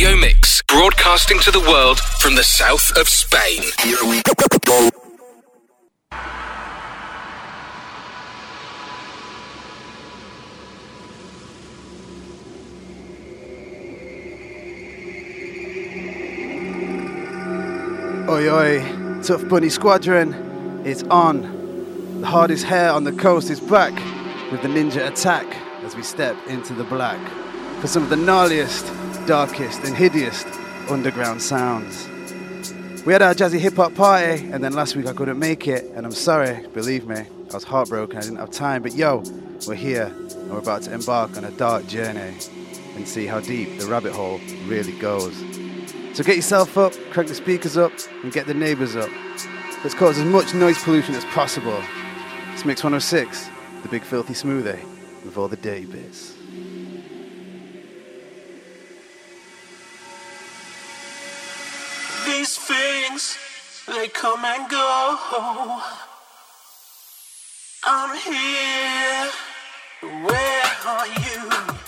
radio mix, broadcasting to the world from the south of Spain. Oi oi, Tough Bunny Squadron is on. The hardest hare on the coast is back with the ninja attack as we step into the black for some of the gnarliest, darkest, and hideous underground sounds. We had our jazzy hip hop party, and then last week I couldn't make it, and I'm sorry, believe me, I was heartbroken, I didn't have time. But yo, we're here, and we're about to embark on a dark journey and see how deep the rabbit hole really goes. So get yourself up, crank the speakers up, and get the neighbours up. Let's cause as much noise pollution as possible. It's Mix 106, the big filthy smoothie, with all the dirty bits. These things, they come and go. I'm here. Where are you?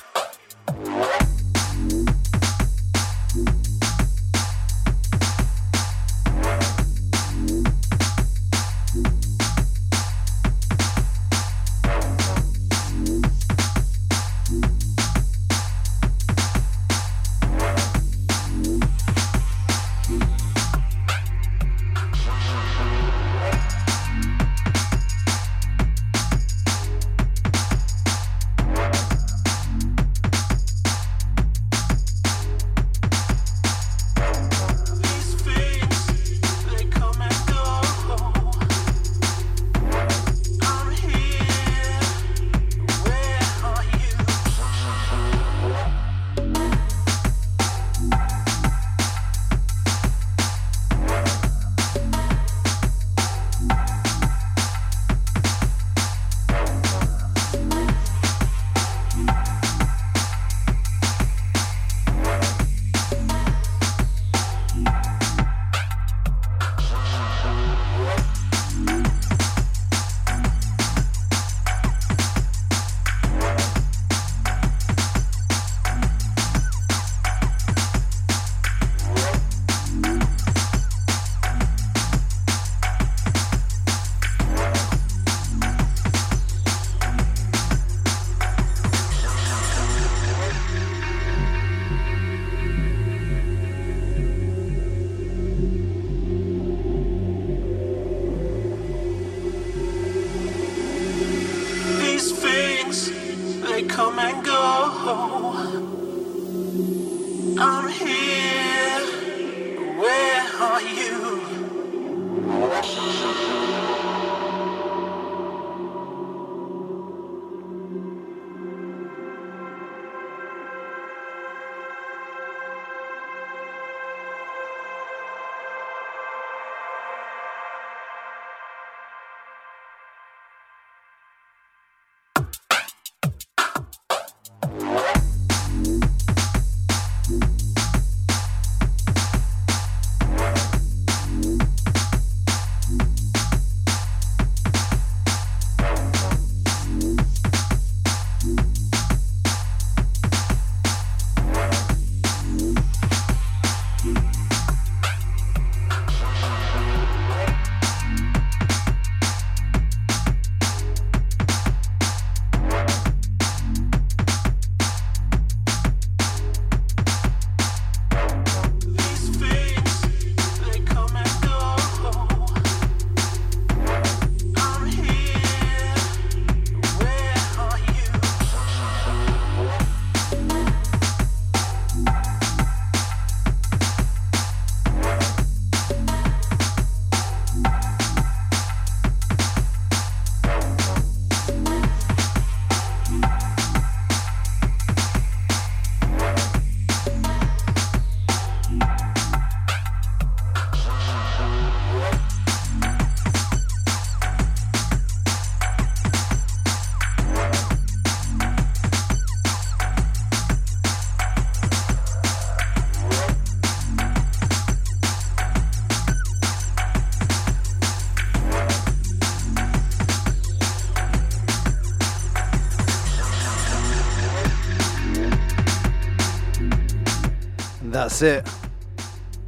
It.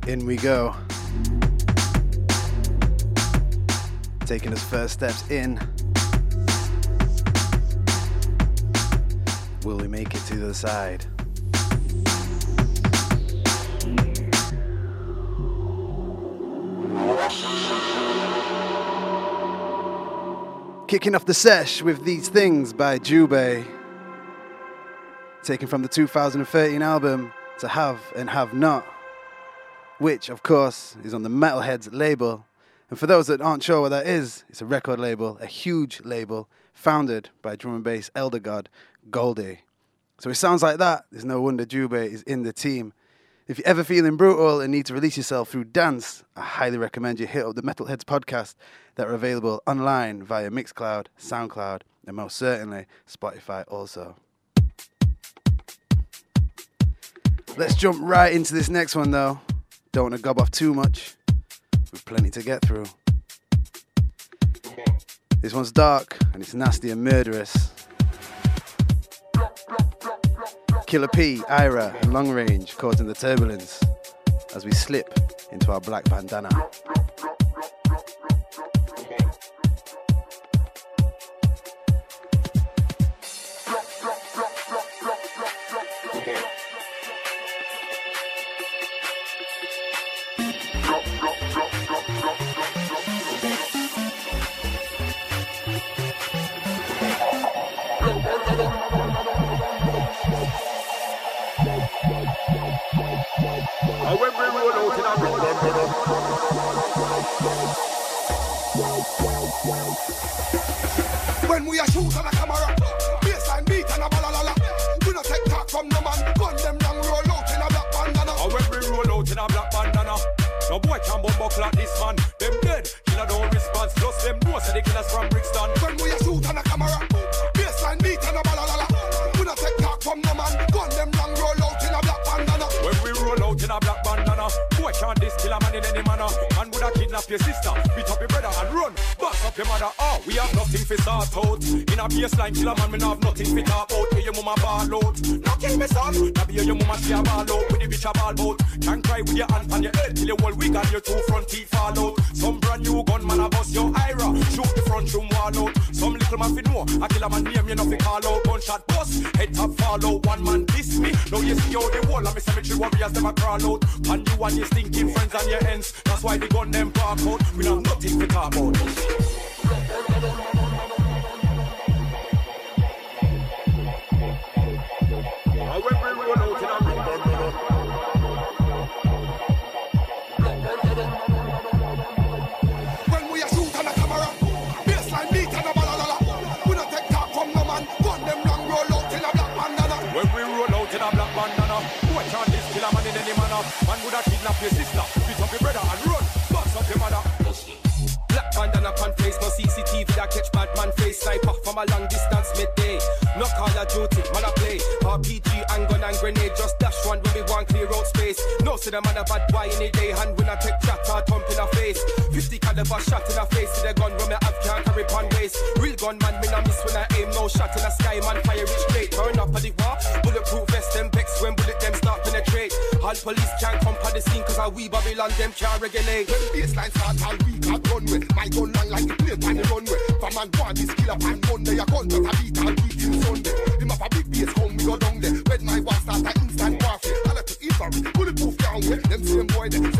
In we go. Taking his first steps in. Will we make it to the side? Kicking off the sesh with These Things by Jubei. Taken from the 2013 album To Have and Have Not, which, of course, is on the Metalheadz label. And for those that aren't sure what that is, it's a record label, a huge label, founded by drum and bass elder god Goldie. So it sounds like that. There's no wonder Jubei is in the team. If you're ever feeling brutal and need to release yourself through dance, I highly recommend you hit up the Metalheadz podcast that are available online via Mixcloud, Soundcloud, and most certainly Spotify also. Let's jump right into this next one though. Don't want to gob off too much. We've plenty to get through. This one's dark and it's nasty and murderous. Killa P, Ira, and Long Range causing the turbulence as we slip into our black bandana. When we roll out in a shoot on a camera, bassline beat and a balalala. We no take talk from no man. Gun them long roll out in a black bandana. And when we roll out in a black bandana, no boy can bumbo clock this man. Them dead, killer don't response. Plus them know say the killers from your sister, nothing for start out. In a bassline killer man, we no have nothing for talk out. Hear your mama ball out. No kill me son. Now be your mama see a ball out with the bitch a ball out. Can cry with your hand on your head till your whole wig and your two front teeth fall out. Some brand new gun man a bust your ira. Shoot the front room wall out. Some little man fi know. A killer man name you nothing call out. Gunshot bust, head top fall out. One man diss me. Now you see how the wall of me cemetery warriors them a crawl out. And you and your stinking friends and your ends. That's why the gun them park out. We know nothing to talk about. That catch bad man face. Sniper from a long distance midday. No call of duty, man I play. RPG and gun and grenade, just space. No say the man a bad boy any day, hand when I take chat or thump in a face. 50 caliber shot in a face, see the gun when me have can't carry pon waist. Real gun man, me no miss when I aim, no shot in the sky, man fire it straight. Turn up at the war, bulletproof vest, them vex when bullet them start penetrate. All police can't come on the scene cause I we Babylon them can't regulate. When bassline start all week at runway My gun long like the plane on the runway From man one this killer pan Monday A gun that a beat all week till Sunday Him up a big base come we go down there When my war start Them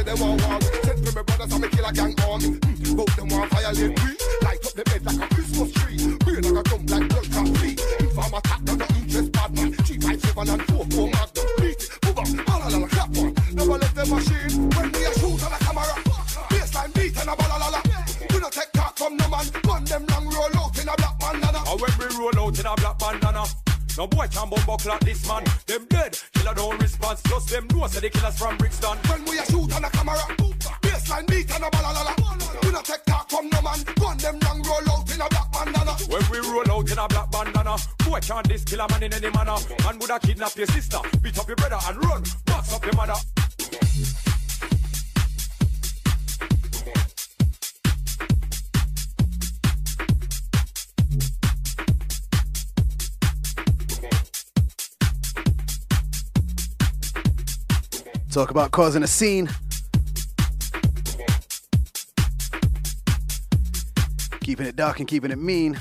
in any manner. Man woulda kidnap your sister, beat up your brother and run, box up your mother. Talk about causing a scene. Keeping it dark and keeping it mean.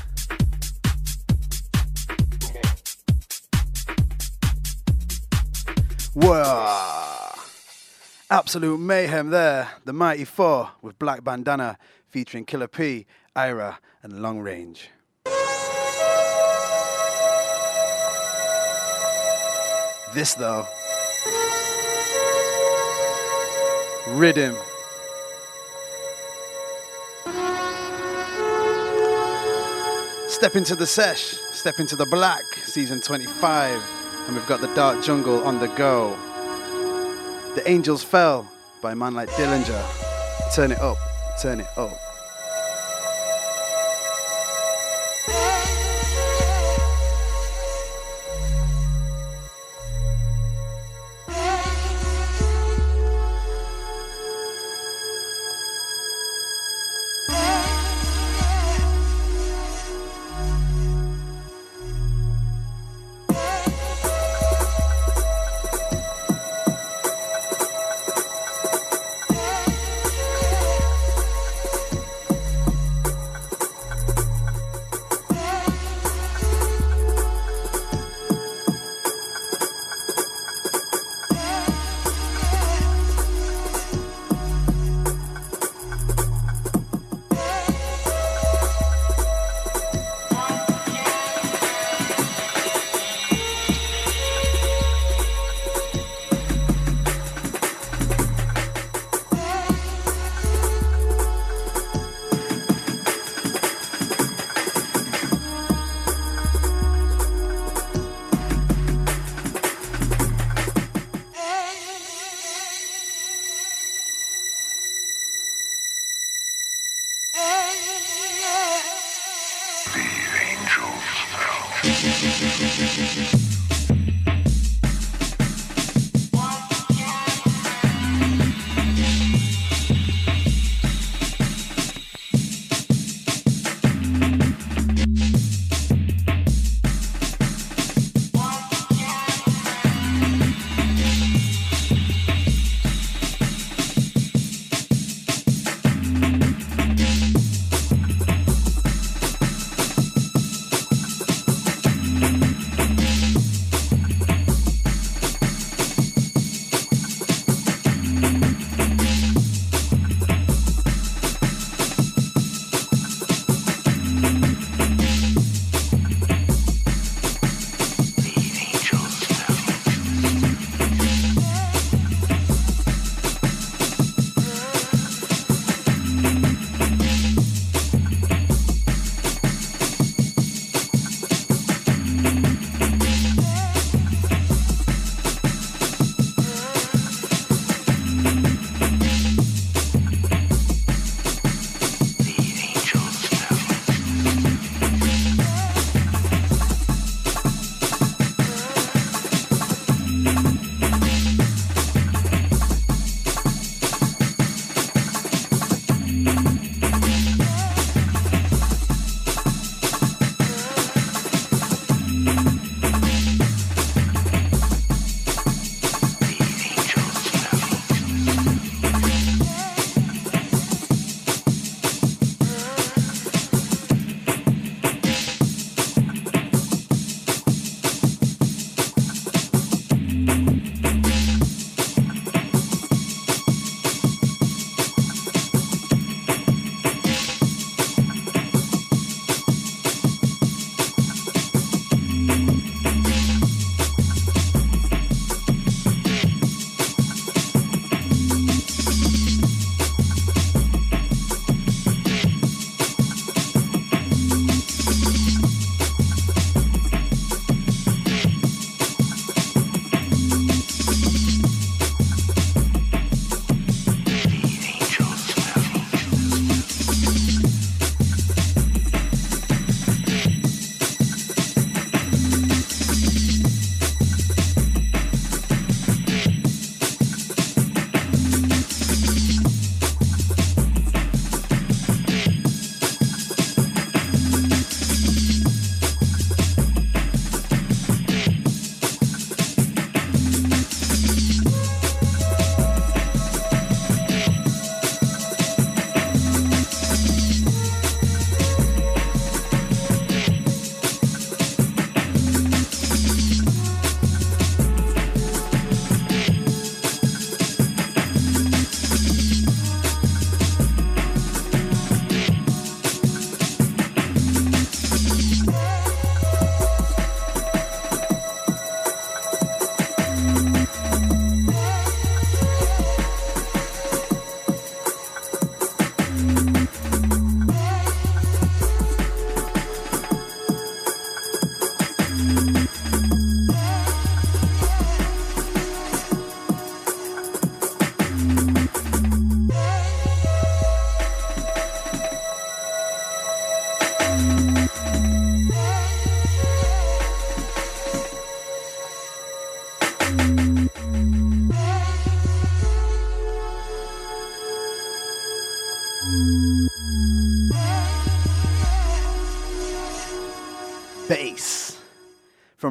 Absolute mayhem there. The Mighty Four with Black Bandana featuring Killa P, Ira, and Long Range. This though. Rhythm. Step into the sesh, step into the black, season 25. And we've got the Dark Jungle on the go. The Angels Fell by a man like Dillinja. Turn it up, turn it up.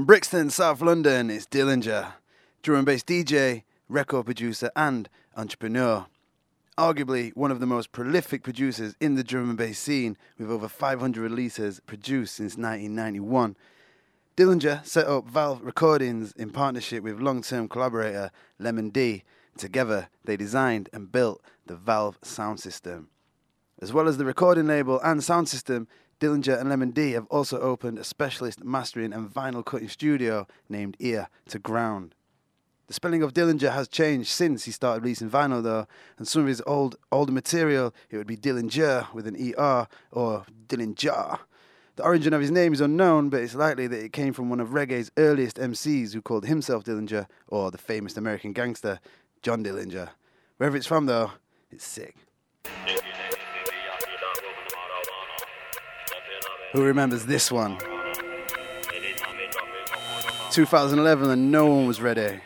From Brixton, South London, it's Dillinja, drum and bass DJ, record producer, and entrepreneur. Arguably one of the most prolific producers in the drum and bass scene, with over 500 releases produced since 1991. Dillinja set up Valve Recordings in partnership with long term collaborator Lemon D. Together, they designed and built the Valve sound system. As well as the recording label and sound system, Dillinja and Lemon D have also opened a specialist mastering and vinyl cutting studio named Ear to Ground. The spelling of Dillinger has changed since he started releasing vinyl, though, and some of his old older material it would be Dillinger with an ER or Dillinger. The origin of his name is unknown, but it's likely that it came from one of reggae's earliest MCs who called himself Dillinger, or the famous American gangster John Dillinger. Wherever it's from, though, it's sick. Who remembers this one? 2011 and no one was ready.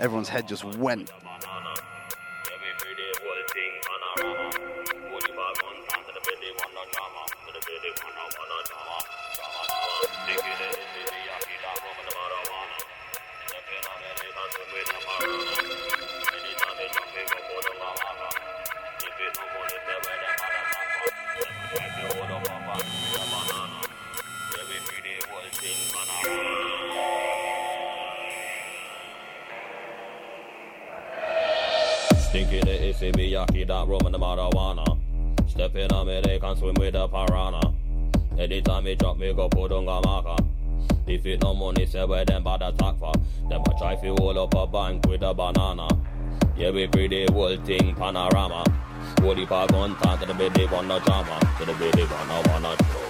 Everyone's head just went. Where them bad attack for. Them a try fi hold up a bank with a banana. Yeah, we free the whole thing panorama. Holy pa gun talk to the baby wanna drama. To the baby wanna wanna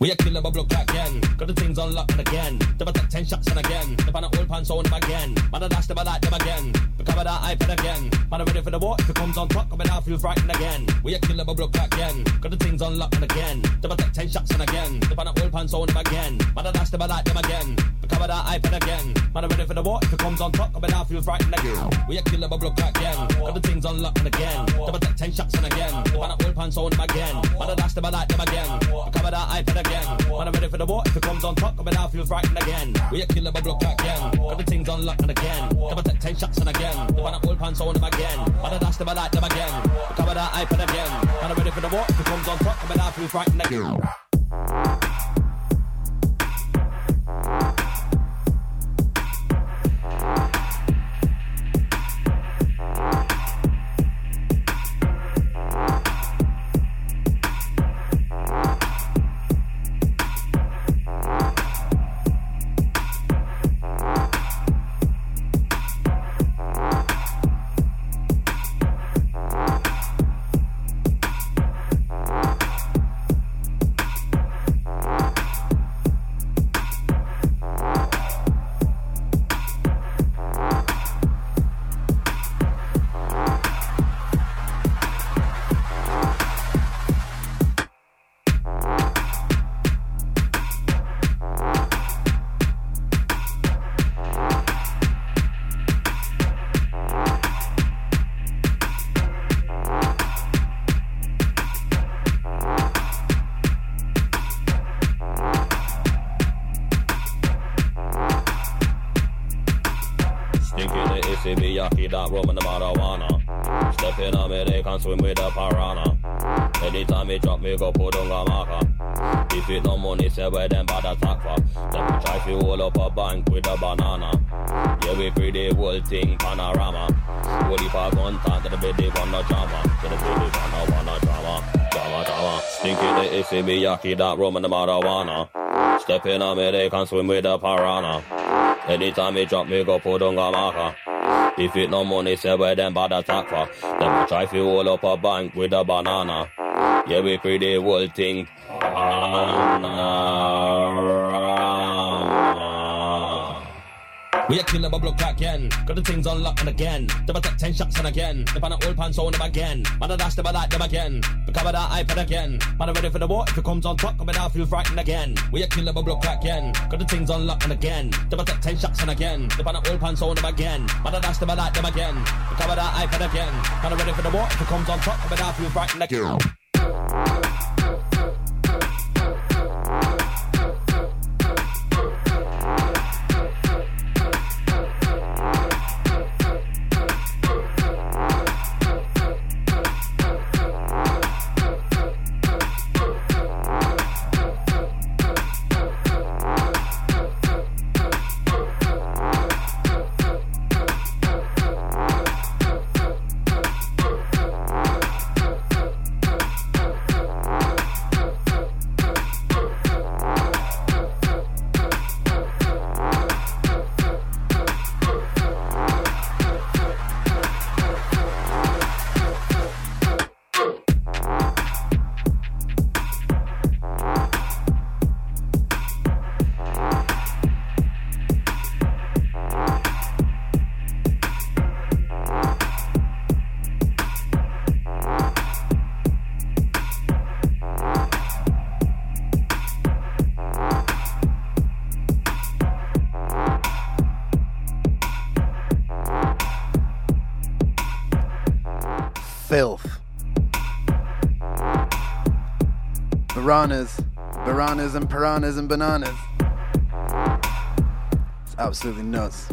we a killer bubble clock again. Got the things unlocked and again. Double take ten shots and again. The pan old pants on them again. Man, I dash I like them again. Recover that iPad again. Man, I ready for the war. If it comes on top, coming out, feel frightened again. We a killer bubble clock again. Got the things unlocked and again. Double take ten shots and again. The pan old pants on them again. Man, I dash I like them again. Recover that iPad again. Man, I ready for the war. If it comes on top, coming out, feel frightened again. We a killer bubble clock again. Got the things unlocked and again. Double take ten shots and again. The pan old pants on them again. Man, I dash I like them again. Recover that iPad again. Man, I'm ready for the war. If it comes on top, coming out, feel frightened again. We a killer bubble clock again. Got the things unlocked and again. Double take ten shots and again. The pan old pants on them again. Man, I dash them, I like them again. Recover that iPad again. Man, I'm ready for the war. If it comes on top, coming out, feel frightened again. Hold up a bank with a banana. Yeah, we free the whole thing panorama. Holy pa gun talk to the baby wanna drama. To the baby wanna wanna drama. Drama, drama. Stinky the issy Miyaki that rum and the marijuana. Step in on me, they can swim with the piranha. Anytime me drop me go put on a marker. If it no money, say where them bad attack for. Them try fi hold up a bank with a banana. Yeah, we free the whole thing. We a killer bubble clock again. Got the things and again. Double take ten shots and again. The pan old pants on them again. Man, I dash them, like them again. Recover that iPad again. Man, I'm ready for the war. If it comes on top, coming out, feel frightened again. We a killer bubble clock again. Got the things and again. Double take ten shots and again. The pan old pants on them again. Man, I dash them, like them again. Recover that iPad again. Man, I'm ready for the war. If it comes on top, coming out, feel frightened again. Piranhas and bananas. It's absolutely nuts.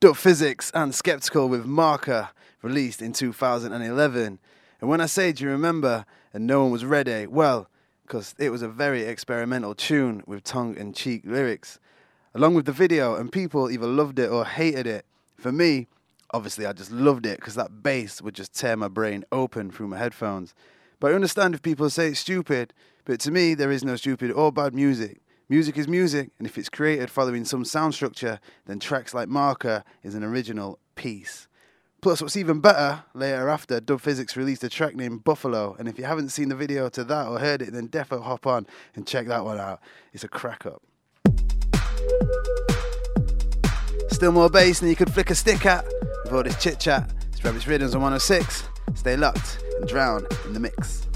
Dub Phizix and Skeptical with Marka, released in 2011. And when I say, do you remember, and no one was ready, well, because it was a very experimental tune with tongue in cheek lyrics, along with the video, and people either loved it or hated it. For me, obviously, I just loved it because that bass would just tear my brain open through my headphones. But I understand if people say it's stupid, but to me, there is no stupid or bad music. Music is music, and if it's created following some sound structure, then tracks like Marka is an original piece. Plus, what's even better, later after, Dub Phizix released a track named Buffalo, and if you haven't seen the video to that or heard it, then defo hop on and check that one out. It's a crack up. Still more bass than you could flick a stick at with all this chit chat. It's Rabbit's Riddims on 106. Stay locked and drown in the mix.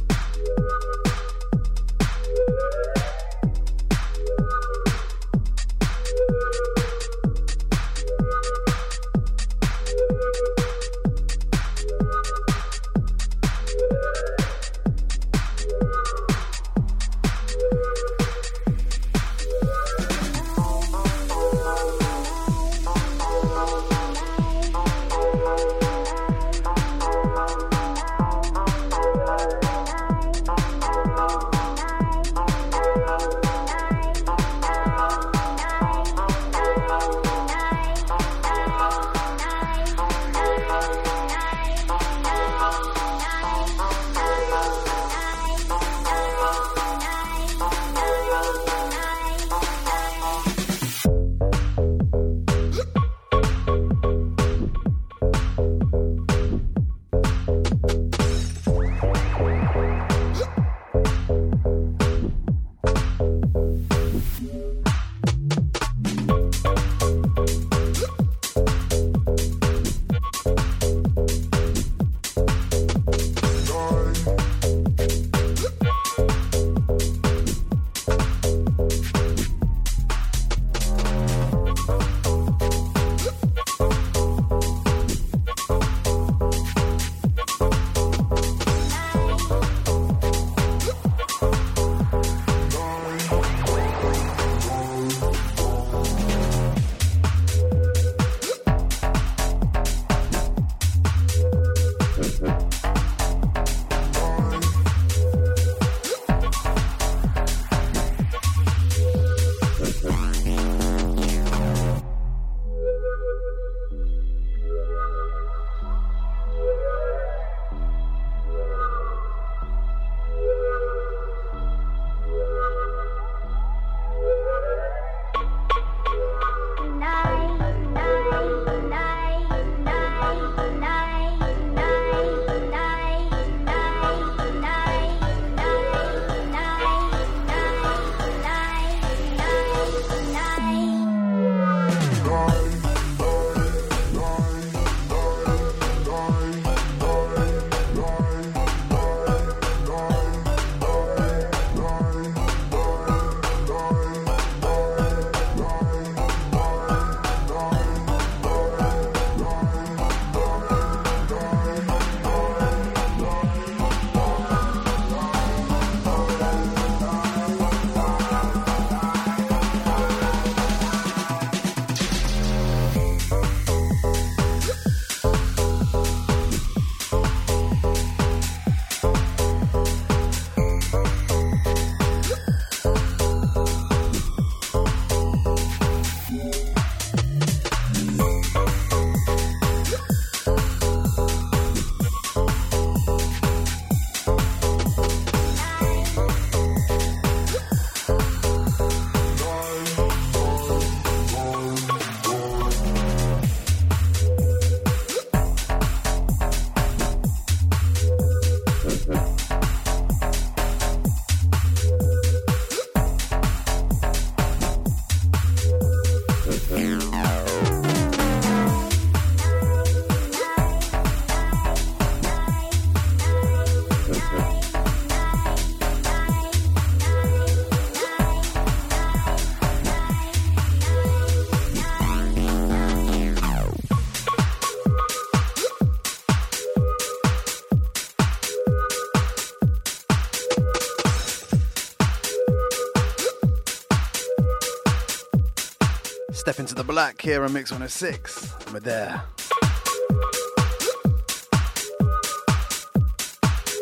Here on Mix 106. We're there.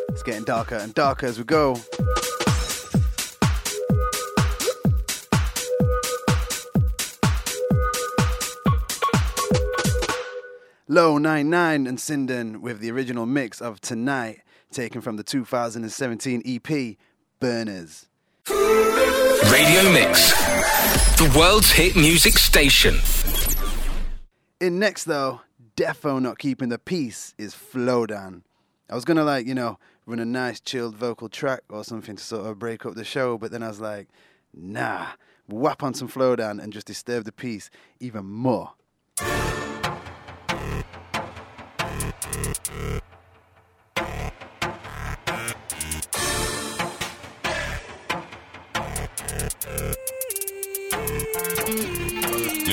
It's getting darker and darker as we go. Low 99 and Sinden with the original mix of Tonight, taken from the 2017 EP Burners. Radio Mix, the world's hit music station. In next, though, defo not keeping the peace is Flowdan. I was gonna like, you know, run a nice chilled vocal track or something to sort of break up the show, but then I was like, nah, whap on some Flowdan and just disturb the peace even more.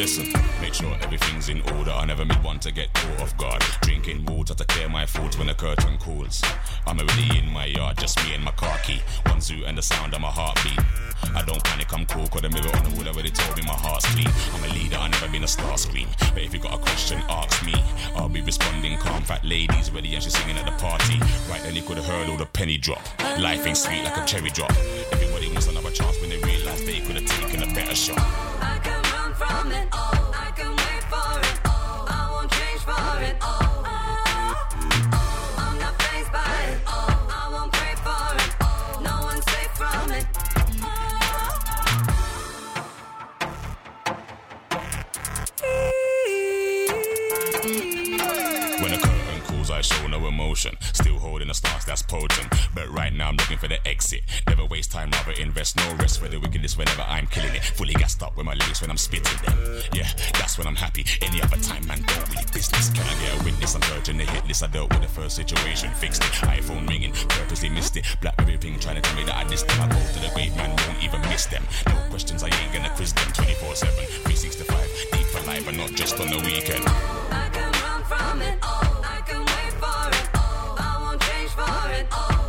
Listen, make sure everything's in order. I never meet one to get caught off guard. Drinking water to clear my thoughts when the curtain cools. I'm already in my yard, just me and my car key. One zoo and the sound of my heartbeat. I don't panic, I'm cool, cause the mirror on the wall already told me my heart's clean. I'm a leader, I never been a star screen. But if you got a question, ask me. I'll be responding calm, fat ladies ready and she's singing at the party. Right then you could have heard all the penny drop. Life ain't sweet like a cherry drop. Everybody wants another chance when they realize they could have taken a better shot. From it. Emotion. Still holding a stance that's potent. But right now, I'm looking for the exit. Never waste time, rather invest no rest for the wickedness whenever I'm killing it. Fully gassed up with my lyrics when I'm spitting them. Yeah, that's when I'm happy. Any other time, man, don't really business. Can I get a witness? I'm searching the hit list. I dealt with the first situation, fixed it. iPhone ringing, purposely missed it. Blackberry ping trying to tell me that I dissed them. I go to the grave, man, won't even miss them. No questions, I ain't gonna quiz them. 24 7, 365, deep for life, but not just on the weekend. I can run from it. I for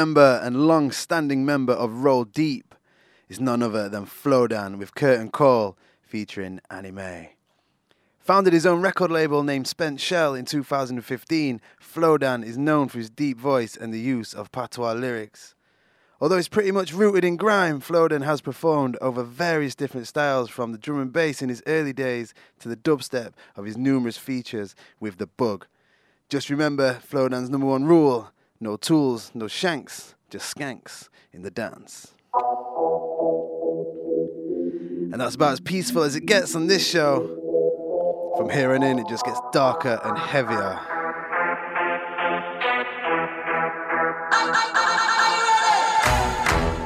member and long standing member of Roll Deep is none other than Flowdan with Curtain Call featuring Anime. Founded his own record label named Spent Shell in 2015, Flowdan is known for his deep voice and the use of patois lyrics. Although he's pretty much rooted in grime, Flowdan has performed over various different styles from the drum and bass in his early days to the dubstep of his numerous features with The Bug. Just remember Flowdan's number one rule no tools, no shanks, just skanks in the dance. And that's about as peaceful as it gets on this show. From here on in, it just gets darker and heavier.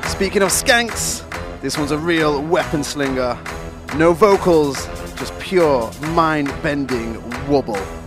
Speaking of skanks, this one's a real weapon slinger. No vocals, just pure mind bending wobble.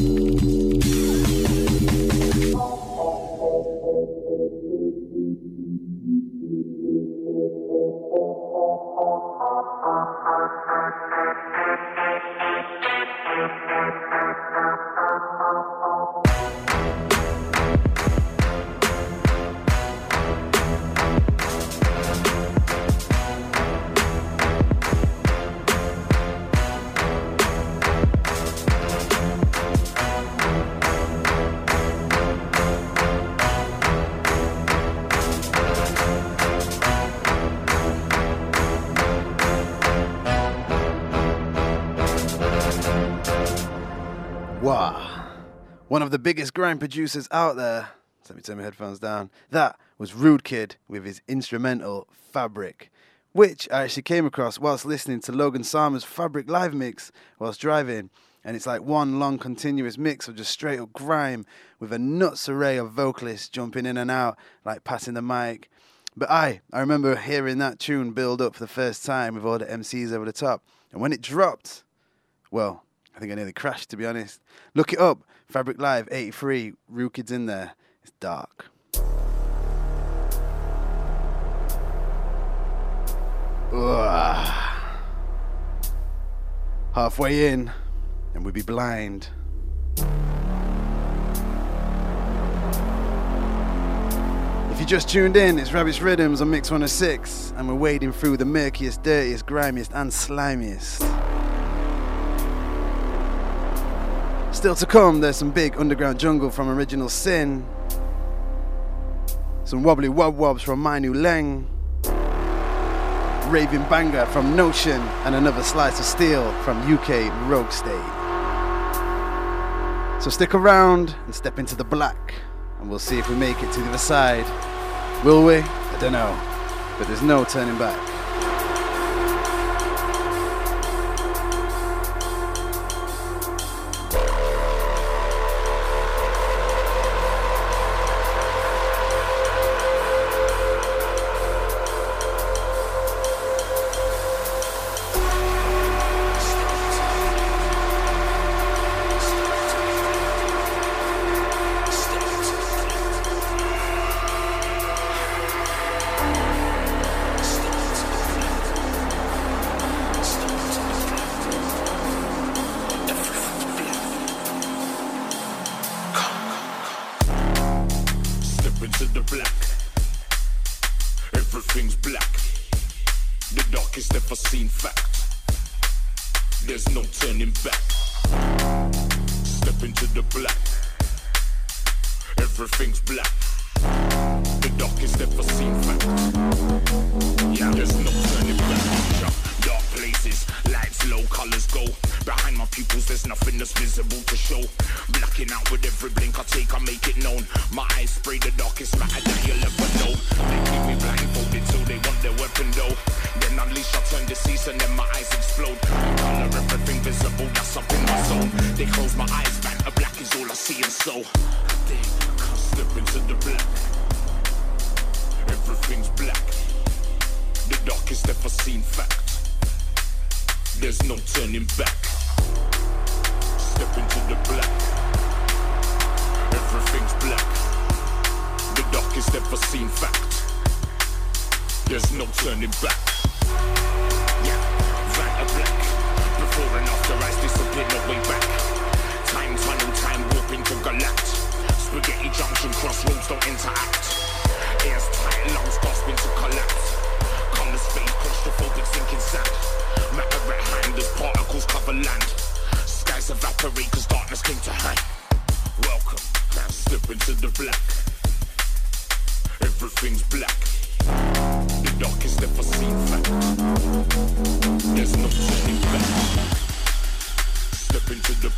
Wow. One of the biggest grime producers out there. Let me turn my headphones down. That was Rude Kid with his instrumental Fabric, which I actually came across whilst listening to Logan Sama's Fabric live mix whilst driving. And it's like one long continuous mix of just straight up grime with a nuts array of vocalists jumping in and out, like passing the mic. But I, I remember hearing that tune build up for the first time with all the MCs over the top. And when it dropped, well, I think I nearly crashed to be honest. Look it up. Fabric Live 83, Rude Kid's in there. It's dark. Ugh. Halfway in, and we'd be blind. If you just tuned in, it's Rabbit's Riddims on Mix 106, and we're wading through the murkiest, dirtiest, grimiest, and slimiest. Still to come, there's some big underground jungle from Original Sin, some wobbly wob wobs from Nu Leng, raving banger from Notion, and another slice of steel from UK Rogue State. So stick around and step into the black, and we'll see if we make it to the other side. Will we? I don't know, but there's no turning back.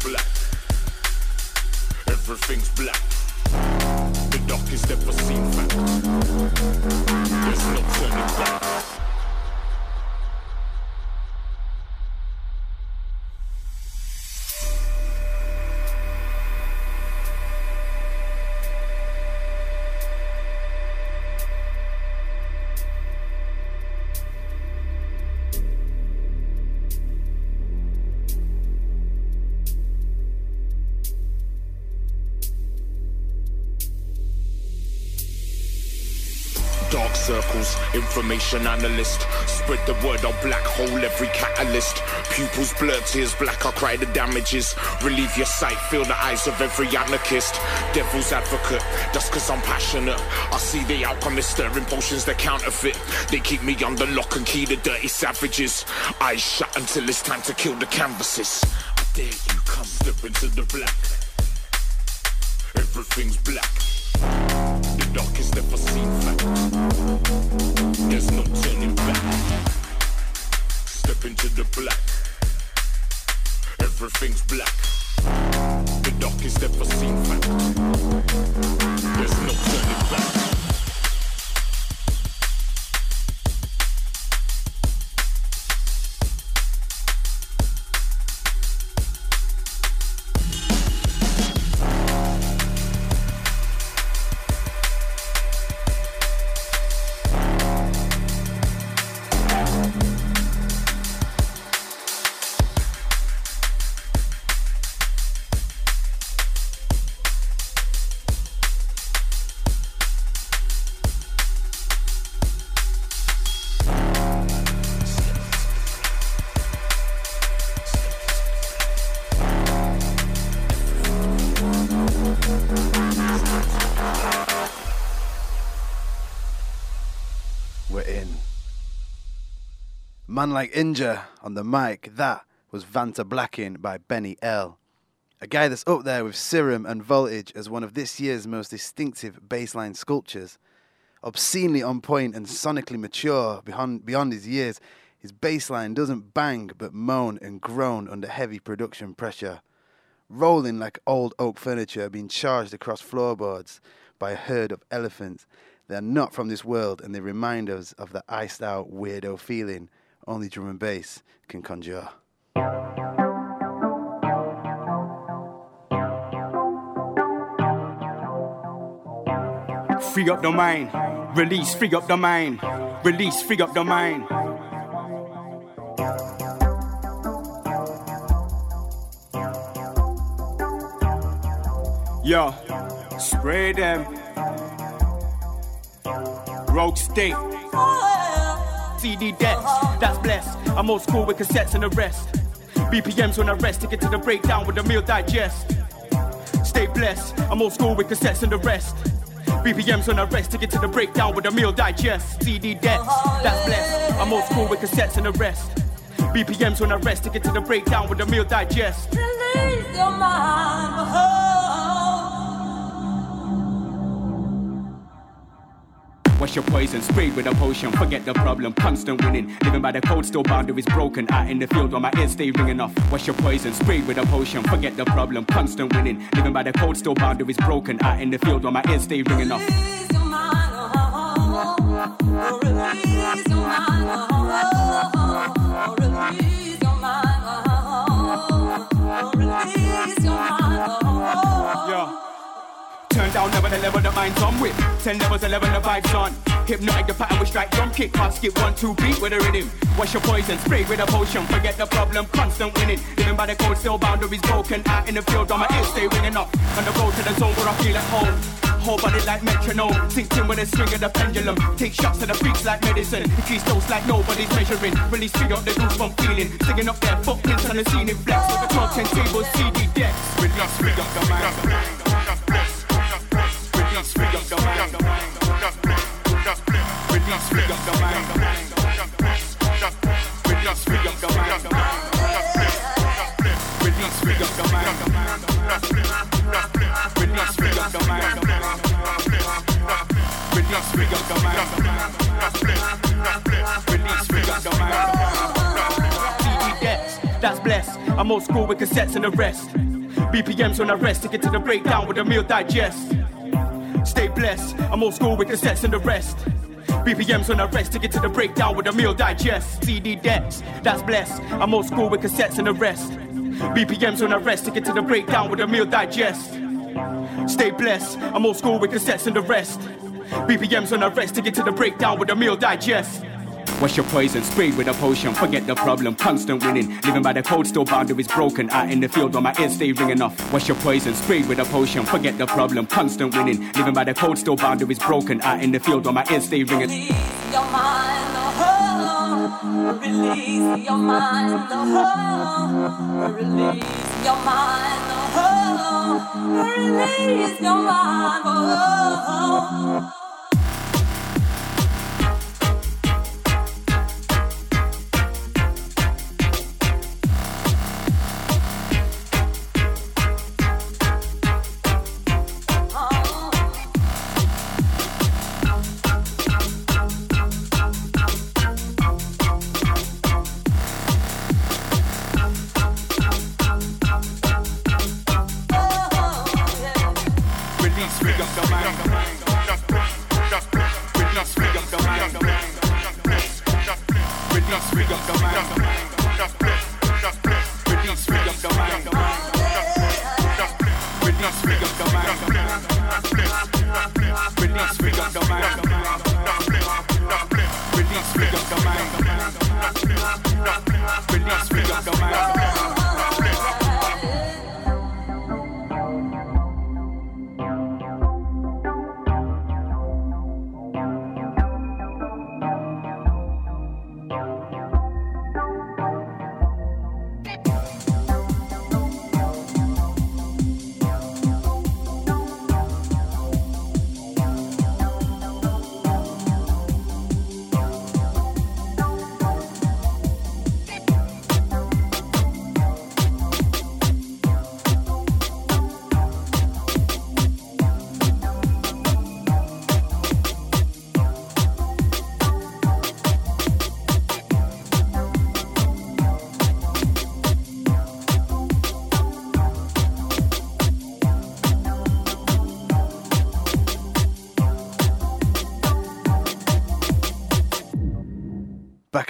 Black. Everything's black. The darkest ever seen fact. There's no turning back. Information analyst. Spread the word, I'll black hole every catalyst. Pupils blurred, tears black, I'll cry the damages. Relieve your sight, feel the eyes of every anarchist. Devil's advocate, that's cause I'm passionate. I see the alchemists stirring potions that counterfeit. They keep me under lock and key, the dirty savages. Eyes shut until it's time to kill the canvases. I dare you come step into the black. Everything's black. The darkest ever seen fact. There's no turning back. Step into the black. Everything's black. The darkest ever seen fact. There's no turning back. Man Like Inja on the mic. That was Vanta Blacking by Benny L. A guy that's up there with Serum and Voltage as one of this year's most distinctive bassline sculptures. Obscenely on point and sonically mature beyond, beyond his years, his bassline doesn't bang but moan and groan under heavy production pressure. Rolling like old oak furniture being charged across floorboards by a herd of elephants. They're not from this world and they remind us of the iced out weirdo feeling only drum and bass can conjure. Free up the mind, release, free up the mind, release, free up the mind. Yo, spray them. Rogue State. CD decks, that's blessed. I'm old school with cassettes and the rest. BPMs when I rest, take it to the breakdown with the meal digest. Stay blessed, I'm old school with cassettes and the rest. BPMs when I rest, take it to the breakdown with the meal digest. CD decks, that's blessed. I'm old school with cassettes and the rest. BPMs when I rest, take it to the breakdown with the meal digest. Release your mind. Oh. Wash your poison, sprayed with a potion. Forget the problem, constant winning. Living by the code, still boundaries broken. Out in the field where my ears stay ringing off. Wash your poison, sprayed with a potion. Forget the problem, constant winning. Living by the code, still boundaries broken. Out in the field where my ears stay ringing off. Release your mind. Oh. Your mind. Oh. Release down level the level the mind's on with. Ten levels, eleven the vibes on. Hypnotic the pattern we strike drum kick. Can't skip one, two beat with a rhythm. Wash your poison, spray with a potion. Forget the problem, constant winning. Living by the code, still boundaries broken. Out in the field, on my ears stay ringing up. On the road to the zone where I feel at home. Whole body like metronome, synced in with the swing of the pendulum. Take shots to the freaks like medicine. Increase dose like nobody's measuring. Release figure up the goosebump feeling. Sticking up their footprints on the scene in flex. With the 12 10 tables, CD decks. With us, big up the mind. That's blessed. I'm old school with cassettes and the rest. BPMs when I rest to get to the breakdown with a meal digest. Stay blessed, I'm old school with cassettes and the rest. BPMs on arrest, to get to the breakdown with a meal digest. CD decks, that's blessed. I'm old school with cassettes and the rest. BPMs on arrest, to get to the breakdown with a meal digest. Stay blessed, I'm old school with cassettes and the rest. BPMs on arrest, to get to the breakdown with a meal digest. What's your poison? Sprayed with a potion. Forget the problem. Constant winning. Living by the code, still boundaries broken. Out in the field where my ears stay ringing off. What's your poison? Sprayed with a potion. Forget the problem. Constant winning. Living by the code, still boundaries broken. Out in the field where my ears stay ringing. Release your mind, oh, release your mind, oh, release your mind, oh, oh. release your mind, oh. oh.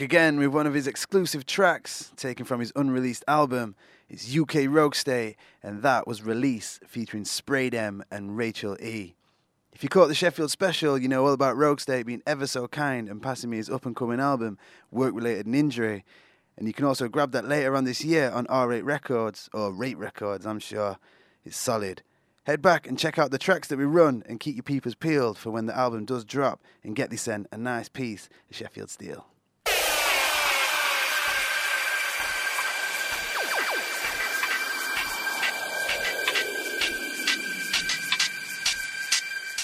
Again with one of his exclusive tracks taken from his unreleased album. It's UK Rogue State, and that was Release featuring Sprayed M and Rachel E. If you caught the Sheffield special, you know all about Rogue Stay being ever so kind and passing me his up and coming album, Work Related and Injury. And you can also grab that later on this year on R8 Records, or Rate Records, I'm sure. It's solid. Head back and check out the tracks that we run and keep your peepers peeled for when the album does drop and get this sent a nice piece of Sheffield Steel.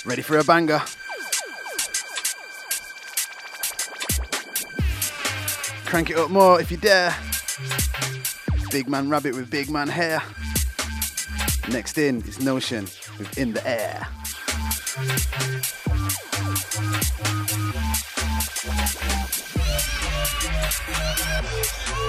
Ready for a banger? Crank it up more if you dare. Big man rabbit with big man hair. Next in is Notion with In the Air.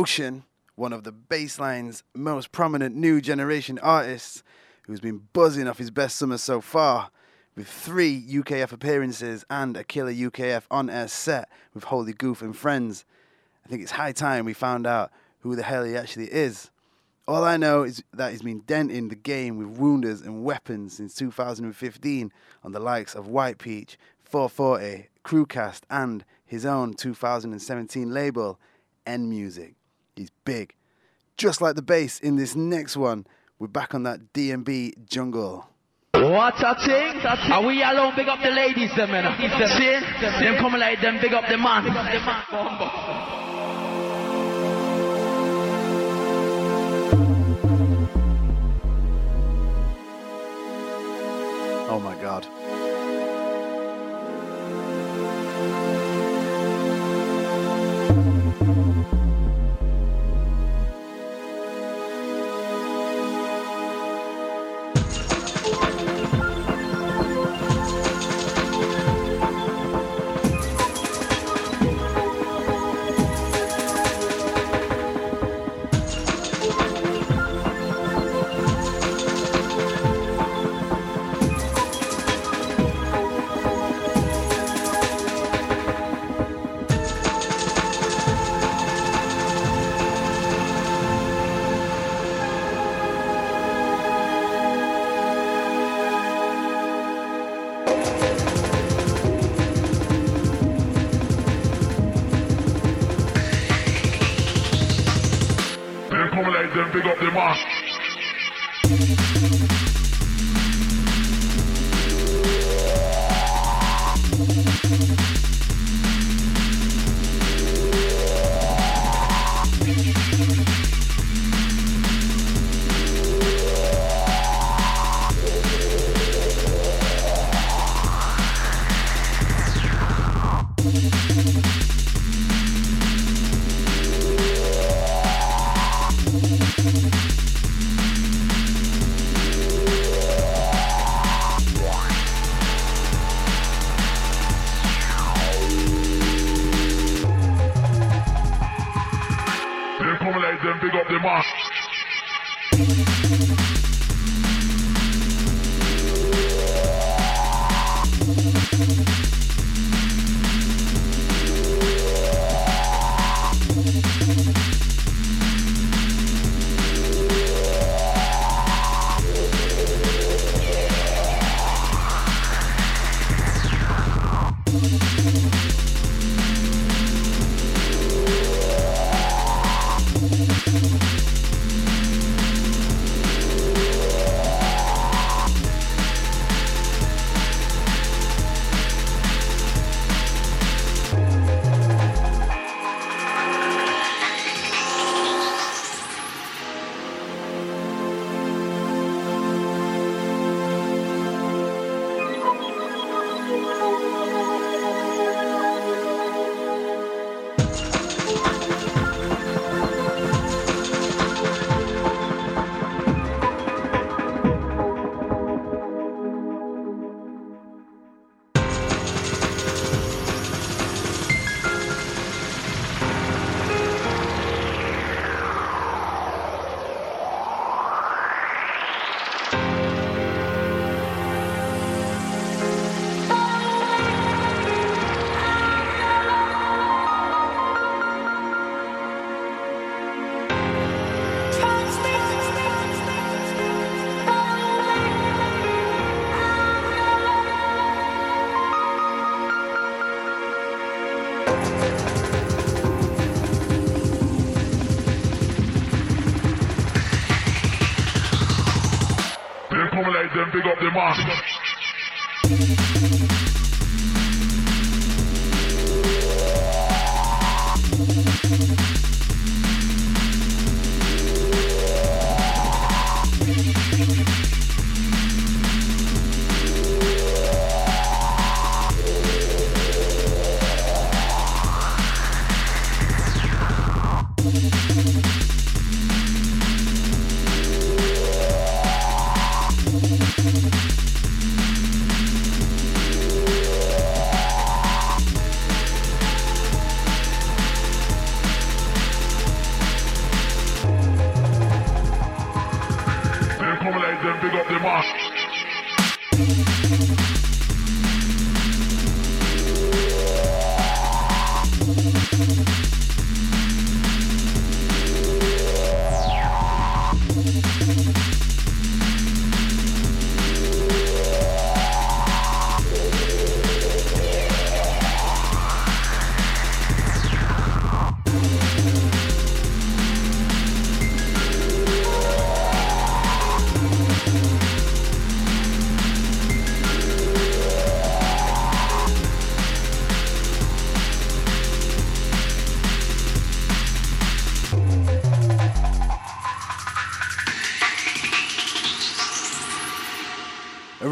Notion, one of the bassline's most prominent new generation artists, who's been buzzing off his best summer so far, with three UKF appearances and a killer UKF on air set with Holy Goof and Friends. I think it's high time we found out who the hell he actually is. All I know is that he's been denting the game with wounders and weapons since 2015 on the likes of White Peach, 440, Crucast, and his own 2017 label, N Music. He's big. Just like the bass in this next one, we're back on that DMB jungle. What a thing! Are we alone? Big up the ladies, them man. See? Them coming like them, big up the man.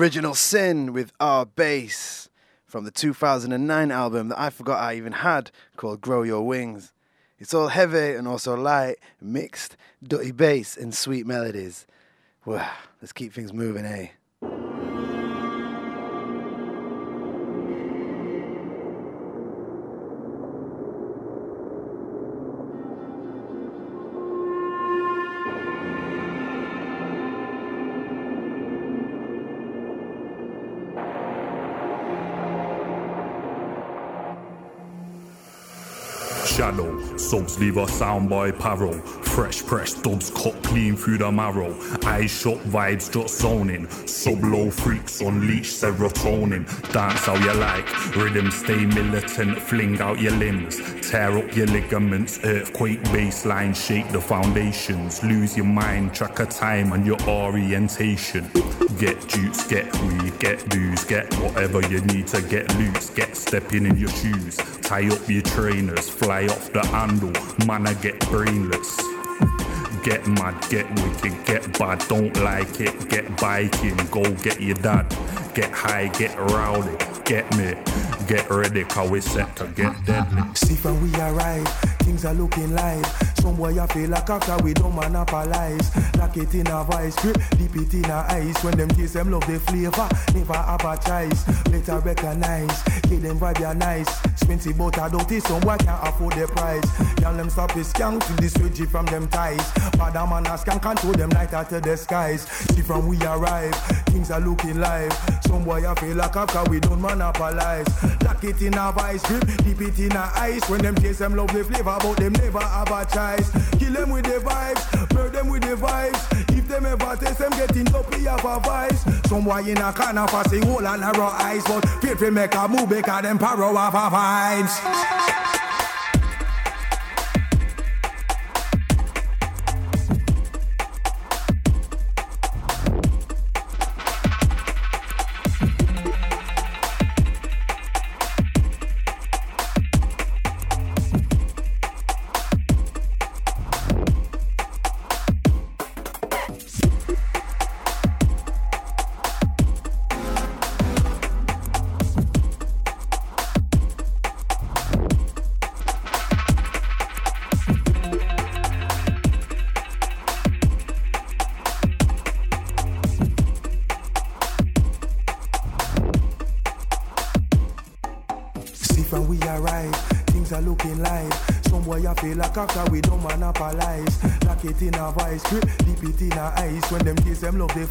Original Sin with our bass from the 2009 album that I forgot I even had called Grow Your Wings. It's all heavy and also light, mixed, dirty bass and sweet melodies. Well, let's keep things moving, eh? Subs leave a soundboy paro. Fresh press dubs cut clean through the marrow. Eyes shut, vibes just zoning. Sub low freaks unleash serotonin. Dance how you like, rhythm stay militant. Fling out your limbs, tear up your ligaments. Earthquake bassline, shake the foundations. Lose your mind, track of time and your orientation. Get juice, get weed, get booze, get whatever you need to get loose. Get stepping in your shoes, tie up your trainers, fly off the handle. Man, I get brainless. Get mad, get wicked, get bad, don't like it. Get biking, go get your dad. Get high, get rowdy, get me. Get ready, cause we set to get deadly. See from we arrive, things are looking live. Some boy I feel like after we don't monopolize. Lock it in a vice grip, dip it in a ice. When them taste them love the flavor, never advertise. Better recognize, get them vibe ya nice. Expensive but I don't some boy can't afford the price. Y'all them stop the skank till the switchy from them ties. Bad man a skank control them light out to the skies. See from we arrive, things are looking live. Some boy I feel like after we don't monopolize. Lock it in a vice grip, dip it in a ice. When them taste them love the flavor, but them never advertise. Kill them with the vibes, murder them with the vibes. If them ever taste them getting dopey have a vice. Some boy in a corner passing hole and narrow eyes, but faithful make a move because them paro have a vibes.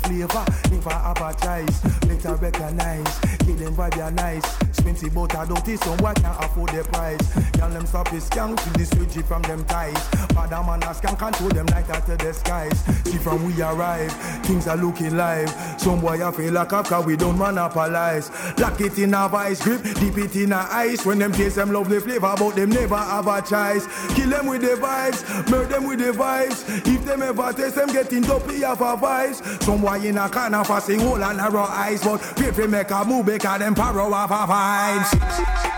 Flavor, never have a choice. Expensive but I some boy can't afford the price. Y'all them stop his skank to the switchy from them ties. Father man skank control them light out to the skies. See from we arrive, things are looking live. Some boy I feel like after we don't monopolize. Lock it in a vice grip, deep it in a ice. When them taste them love the flavor, but them never have a choice. Kill them with the vibes, murder them with the vibes. If them ever taste them getting dopey of a vibes. Some boy in a corner for sing hole and narrow eyes, but for make a move because them power of a vibes.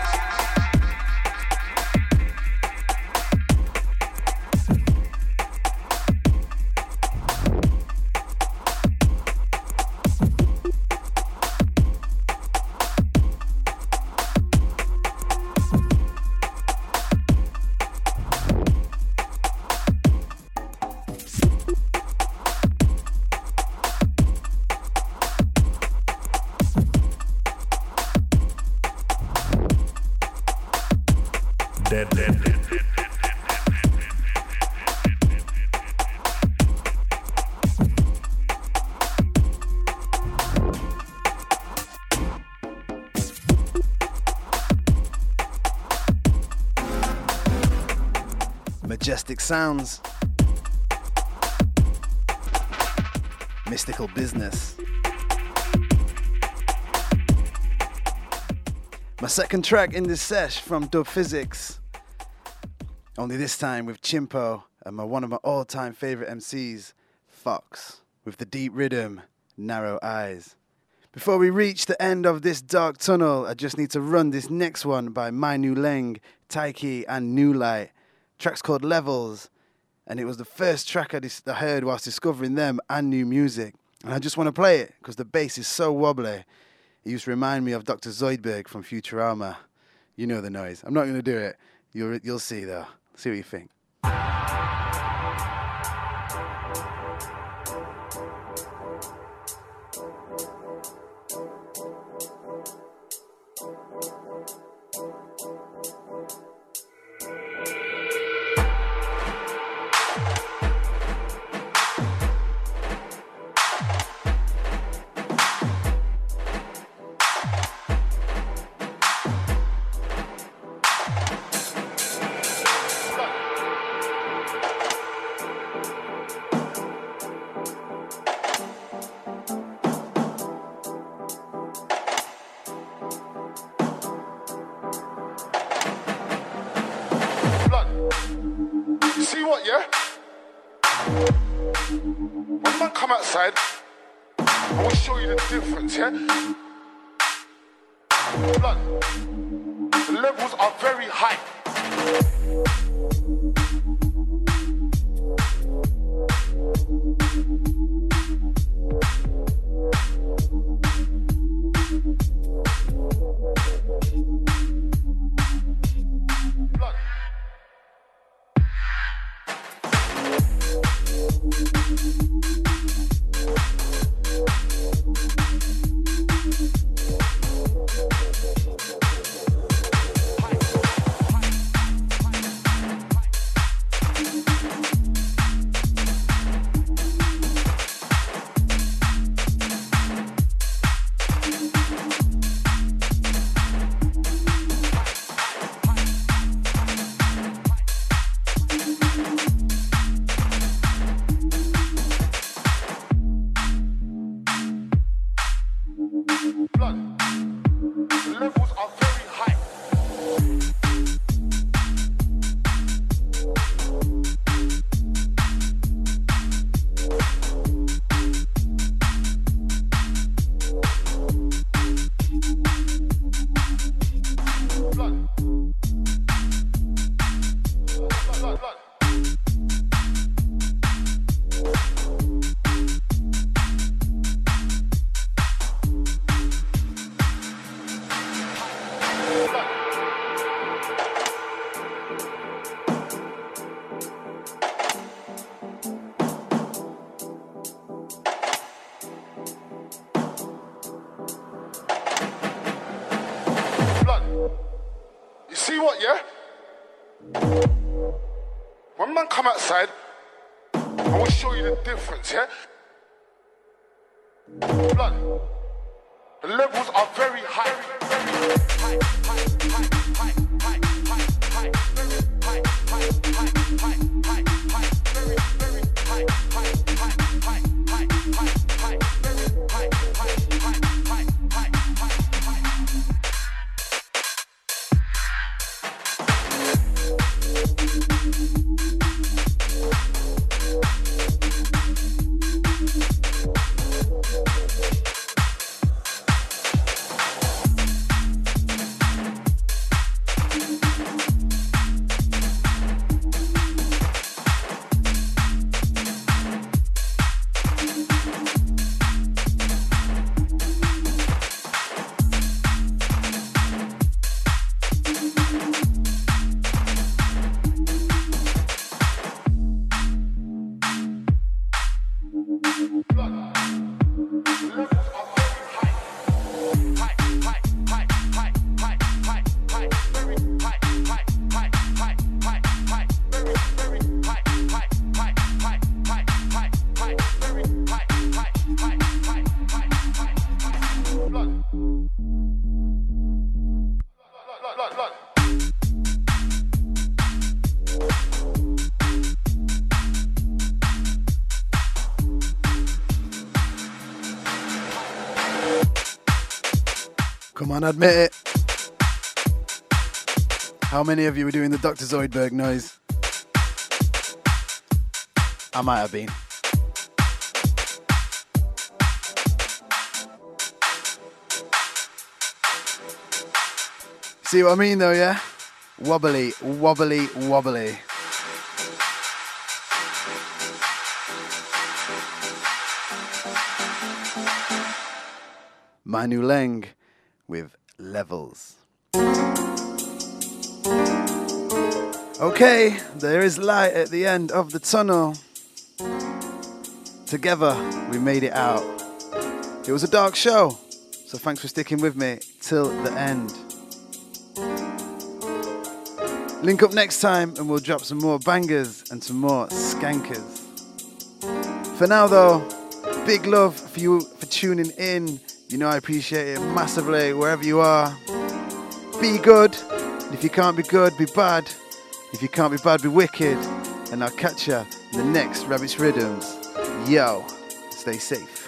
Sounds. Mystical business. My second track in this sesh from Dub Phizix. Only this time with Chimpo and my, one of my all time favorite MCs, Fox, with the deep rhythm, Narrow Eyes. Before we reach the end of this dark tunnel, I just need to run this next one by Nu Leng, Taiki, and Nulight. Track's called Levels, and it was the first track I, dis- I heard whilst discovering them and new music. And I just want to play it because the bass is so wobbly. It used to remind me of Dr. Zoidberg from Futurama. You know the noise. I'm not going to do it. You'll, you'll see though. See what you think. Admit it. How many of you were doing the Dr. Zoidberg noise? I might have been. See what I mean though, yeah? Wobbly, wobbly, wobbly. Manu Leng with levels. Okay, there is light at the end of the tunnel. Together, we made it out. It was a dark show, so thanks for sticking with me till the end. Link up next time and we'll drop some more bangers and some more skankers. For now, though, big love for you for tuning in you know I appreciate it massively wherever you are. Be good. If you can't be good, be bad. If you can't be bad, be wicked. And I'll catch you in the next Rabbit's Riddims. Yo, stay safe.